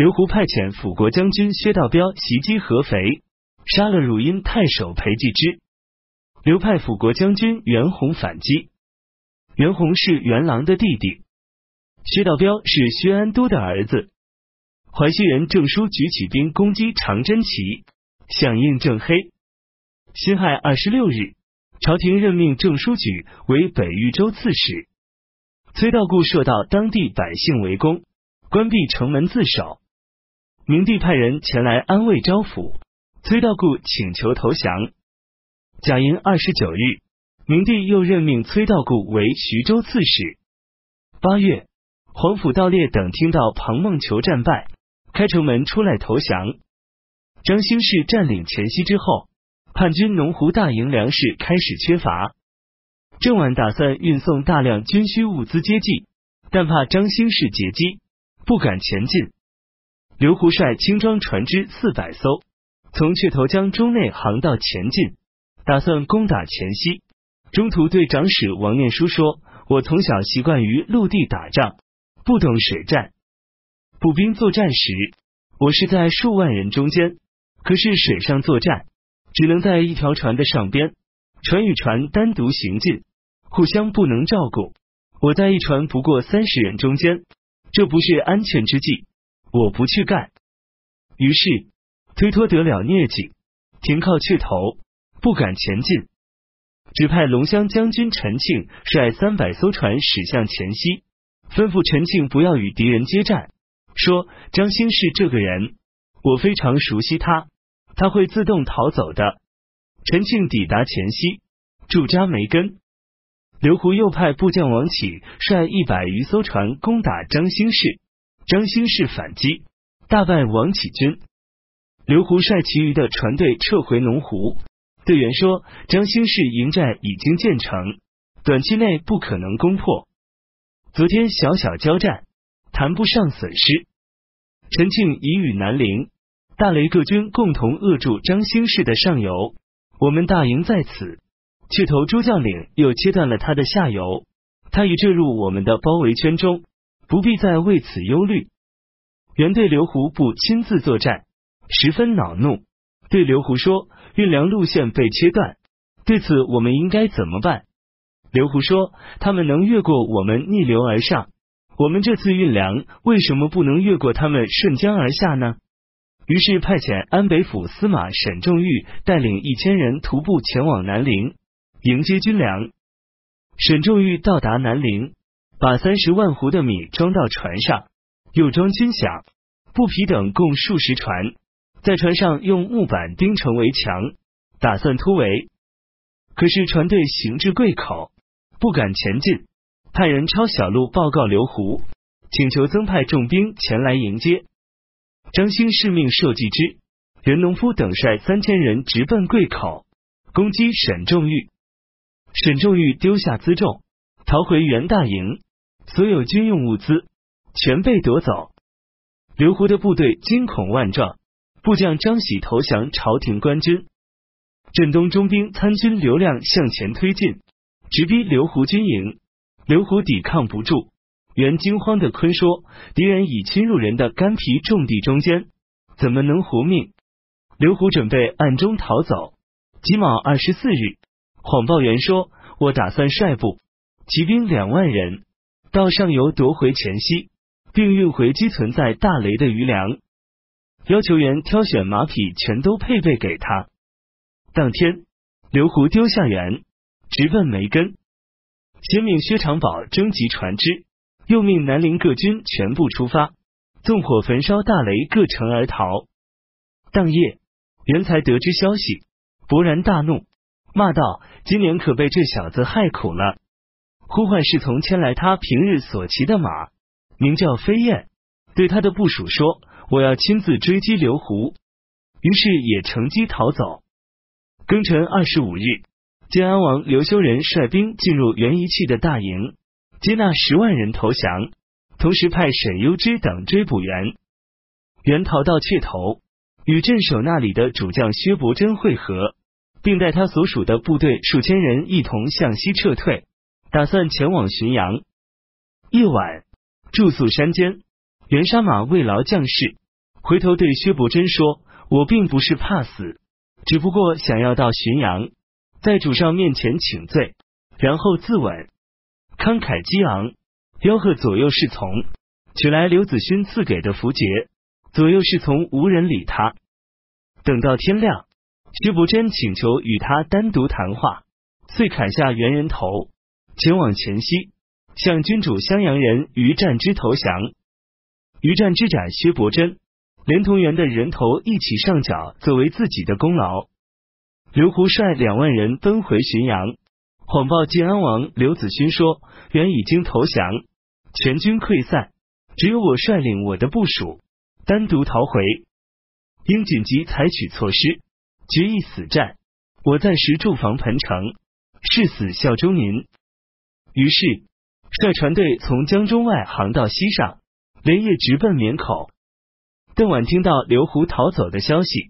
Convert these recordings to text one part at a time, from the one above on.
刘胡派遣辅国将军薛道彪袭击合肥，杀了汝阴太守裴继之。刘派辅国将军袁弘反击。袁弘是袁郎的弟弟，薛道彪是薛安都的儿子。淮西人郑叔举起兵攻击长真旗，响应郑黑。辛亥二十六日，朝廷任命郑书举为北豫州刺史。崔道固受到当地百姓围攻，关闭城门自守。明帝派人前来安慰招抚，崔道固请求投降。甲寅二十九日，明帝又任命崔道固为徐州刺史。八月，皇甫道烈等听到庞孟求战败，开城门出来投降。张兴士占领黔西之后，叛军农湖大营粮食开始缺乏，郑琬打算运送大量军需物资接济，但怕张兴士截击，不敢前进。刘胡率轻装船只四百艘，从雀头江中内航道前进。打算攻打黔西，中途对长史王念书说：“我从小习惯于陆地打仗，不懂水战。步兵作战时，我是在数万人中间；可是水上作战，只能在一条船的上边，船与船单独行进，互相不能照顾。我在一船不过三十人中间，这不是安全之计，我不去干。于是推脱得了疟疾，停靠雀头。”不敢前进，只派龙骧将军陈庆率三百艘船驶向黔西，吩咐陈庆不要与敌人接战。说张兴是这个人，我非常熟悉他，他会自动逃走的。陈庆抵达黔西，驻扎梅根。刘胡又派部将王启率一百余艘船攻打张兴士，张兴士反击，大败王启军。刘胡率其余的船队撤回农湖。队员说：“张兴士营寨已经建成，短期内不可能攻破。昨天小小交战，谈不上损失。陈庆已与南陵、大雷各军共同扼住张兴士的上游，我们大营在此。却头朱将领又切断了他的下游，他已坠入我们的包围圈中，不必再为此忧虑。”原对刘胡不亲自作战，十分恼怒，对刘胡说。运粮路线被切断，对此我们应该怎么办？刘胡说：“他们能越过我们逆流而上，我们这次运粮为什么不能越过他们顺江而下呢？”于是派遣安北府司马沈仲玉带领一千人徒步前往南陵迎接军粮。沈仲玉到达南陵，把三十万斛的米装到船上，又装军饷、布匹等共数十船。在船上用木板钉成围墙，打算突围。可是船队行至贵口，不敢前进，派人抄小路报告刘胡，请求增派重兵前来迎接。张兴是命受计之、袁农夫等率三千人直奔贵口，攻击沈仲玉。沈仲玉丢下辎重，逃回袁大营，所有军用物资全被夺走。刘胡的部队惊恐万状。部将张喜投降朝廷官军，镇东中兵参军刘亮向前推进，直逼刘胡军营。刘胡抵抗不住，原惊慌的坤说：“敌人已侵入人的干皮重地中间，怎么能活命？”刘胡准备暗中逃走。己卯二十四日，谎报袁说：“我打算率部骑兵两万人到上游夺回黔西，并运回积存在大雷的余粮。”要求员挑选马匹，全都配备给他。当天，刘胡丢下员，直奔梅根，先命薛长宝征集船只，又命南陵各军全部出发，纵火焚烧大雷各城而逃。当夜，袁才得知消息，勃然大怒，骂道：“今年可被这小子害苦了！”呼唤侍从牵来他平日所骑的马，名叫飞燕，对他的部属说。我要亲自追击刘胡，于是也乘机逃走。庚辰二十五日，建安王刘修仁率兵进入袁一器的大营，接纳十万人投降，同时派沈攸之等追捕袁。袁逃到阙头，与镇守那里的主将薛伯珍会合，并带他所属的部队数千人一同向西撤退，打算前往浔阳。夜晚住宿山间。袁杀马慰劳将士，回头对薛伯珍说：“我并不是怕死，只不过想要到浔阳，在主上面前请罪，然后自刎。”慷慨激昂，吆喝左右侍从，取来刘子勋赐给的符节，左右侍从无人理他。等到天亮，薛伯珍请求与他单独谈话，遂砍下猿人头，前往前西，向君主襄阳人于战之投降。于战之斩薛伯珍，连同元的人头一起上缴，作为自己的功劳。刘胡率两万人奔回浔阳。谎报晋安王刘子勋说，原已经投降，全军溃散，只有我率领我的部署单独逃回，应紧急采取措施，决一死战。我暂时驻防彭城，誓死效忠您。于是率船队从江中外航到西上，连夜直奔绵口。邓婉听到刘胡逃走的消息，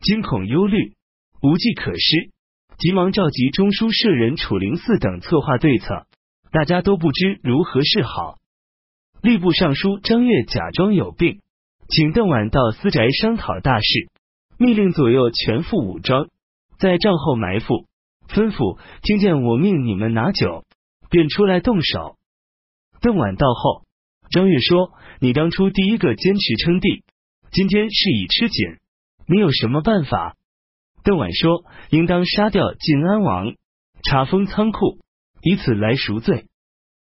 惊恐忧虑，无计可施。急忙召集中书舍人楚灵嗣等策划对策，大家都不知如何是好。吏部尚书张悦假装有病，请邓婉到私宅商讨大事，命令左右全副武装，在帐后埋伏，吩咐听见我命你们拿酒，便出来动手。邓婉到后，张悦说：“你当初第一个坚持称帝，今天是以吃紧，你有什么办法？”邓婉说：“应当杀掉晋安王，查封仓库，以此来赎罪。”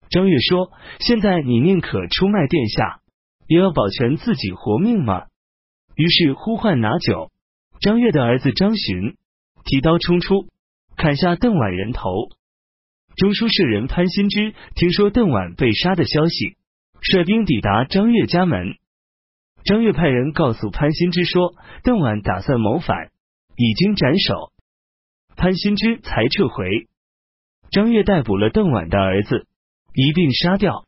张月说：“现在你宁可出卖殿下，也要保全自己活命吗？”于是呼唤拿酒。张月的儿子张巡提刀冲出，砍下邓婉人头。中书舍人潘新之听说邓婉被杀的消息，率兵抵达张悦家门。张悦派人告诉潘新之说：“邓婉打算谋反。”已经斩首，潘新之才撤回。张悦逮捕了邓婉的儿子，一并杀掉。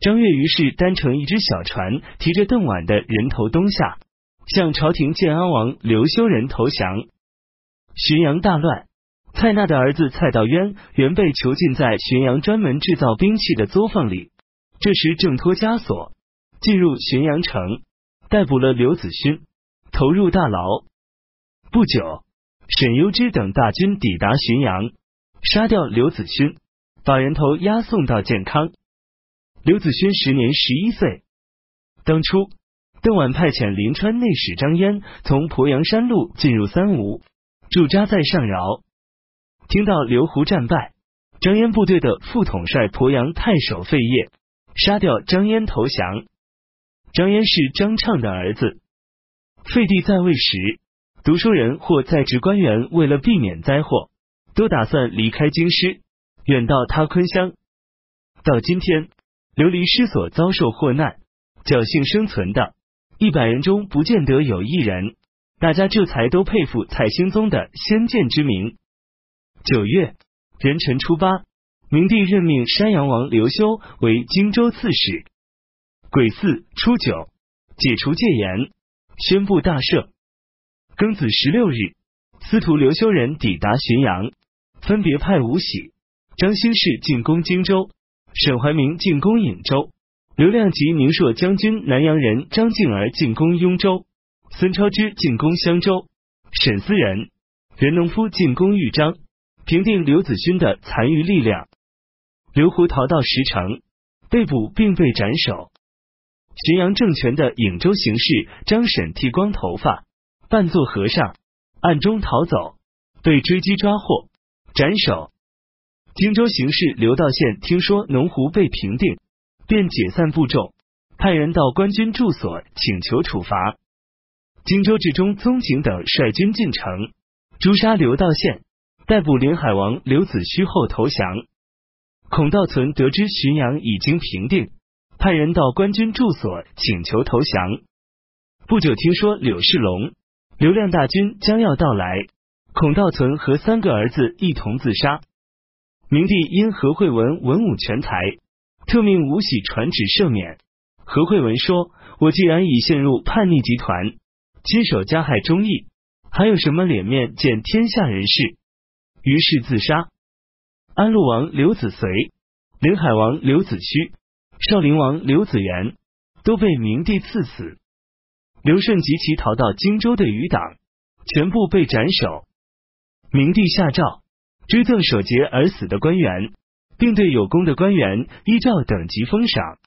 张悦于是单乘一只小船，提着邓婉的人头东下，向朝廷建安王刘修仁投降。浔阳大乱，蔡纳的儿子蔡道渊原被囚禁在浔阳专门制造兵器的作坊里，这时挣脱枷锁，进入浔阳城，逮捕了刘子勋，投入大牢。不久，沈攸之等大军抵达浔阳，杀掉刘子勋，把人头押送到建康。刘子勋时年十一岁。当初，邓婉派遣临川内史张嫣从鄱阳山路进入三吴，驻扎在上饶。听到刘胡战败，张燕部队的副统帅鄱阳太守费烨杀掉张燕投降。张燕是张畅的儿子。废帝在位时。读书人或在职官员为了避免灾祸，都打算离开京师，远到他昆乡。到今天，流离失所、遭受祸难、侥幸生存的一百人中，不见得有一人，大家这才都佩服蔡兴宗的先见之明。九月壬辰初八，明帝任命山阳王刘修为荆州刺史。癸巳初九，解除戒严，宣布大赦。庚子十六日，司徒刘修仁抵达浔阳，分别派吴喜、张兴世进攻荆州，沈怀明进攻颍州，刘亮及宁朔将军南阳人张敬儿进攻雍州，孙超之进攻襄州，沈思仁、任农夫进攻豫章，平定刘子勋的残余力量。刘胡逃到石城，被捕并被斩首。浔阳政权的颍州行事张沈剃光头发。扮作和尚，暗中逃走，被追击抓获，斩首。荆州行事刘道宪听说农湖被平定，便解散部众，派人到官军住所请求处罚。荆州治中宗景等率军进城，诛杀刘道宪，逮捕临海王刘子虚后投降。孔道存得知浔阳已经平定，派人到官军住所请求投降。不久听说柳世龙。刘亮大军将要到来，孔道存和三个儿子一同自杀。明帝因何惠文文武全才，特命吴喜传旨赦免。何惠文说：“我既然已陷入叛逆集团，亲手加害忠义，还有什么脸面见天下人士？”于是自杀。安陆王刘子随、临海王刘子虚、少陵王刘子元都被明帝赐死。刘顺及其逃到荆州的余党全部被斩首。明帝下诏追赠守节而死的官员，并对有功的官员依照等级封赏。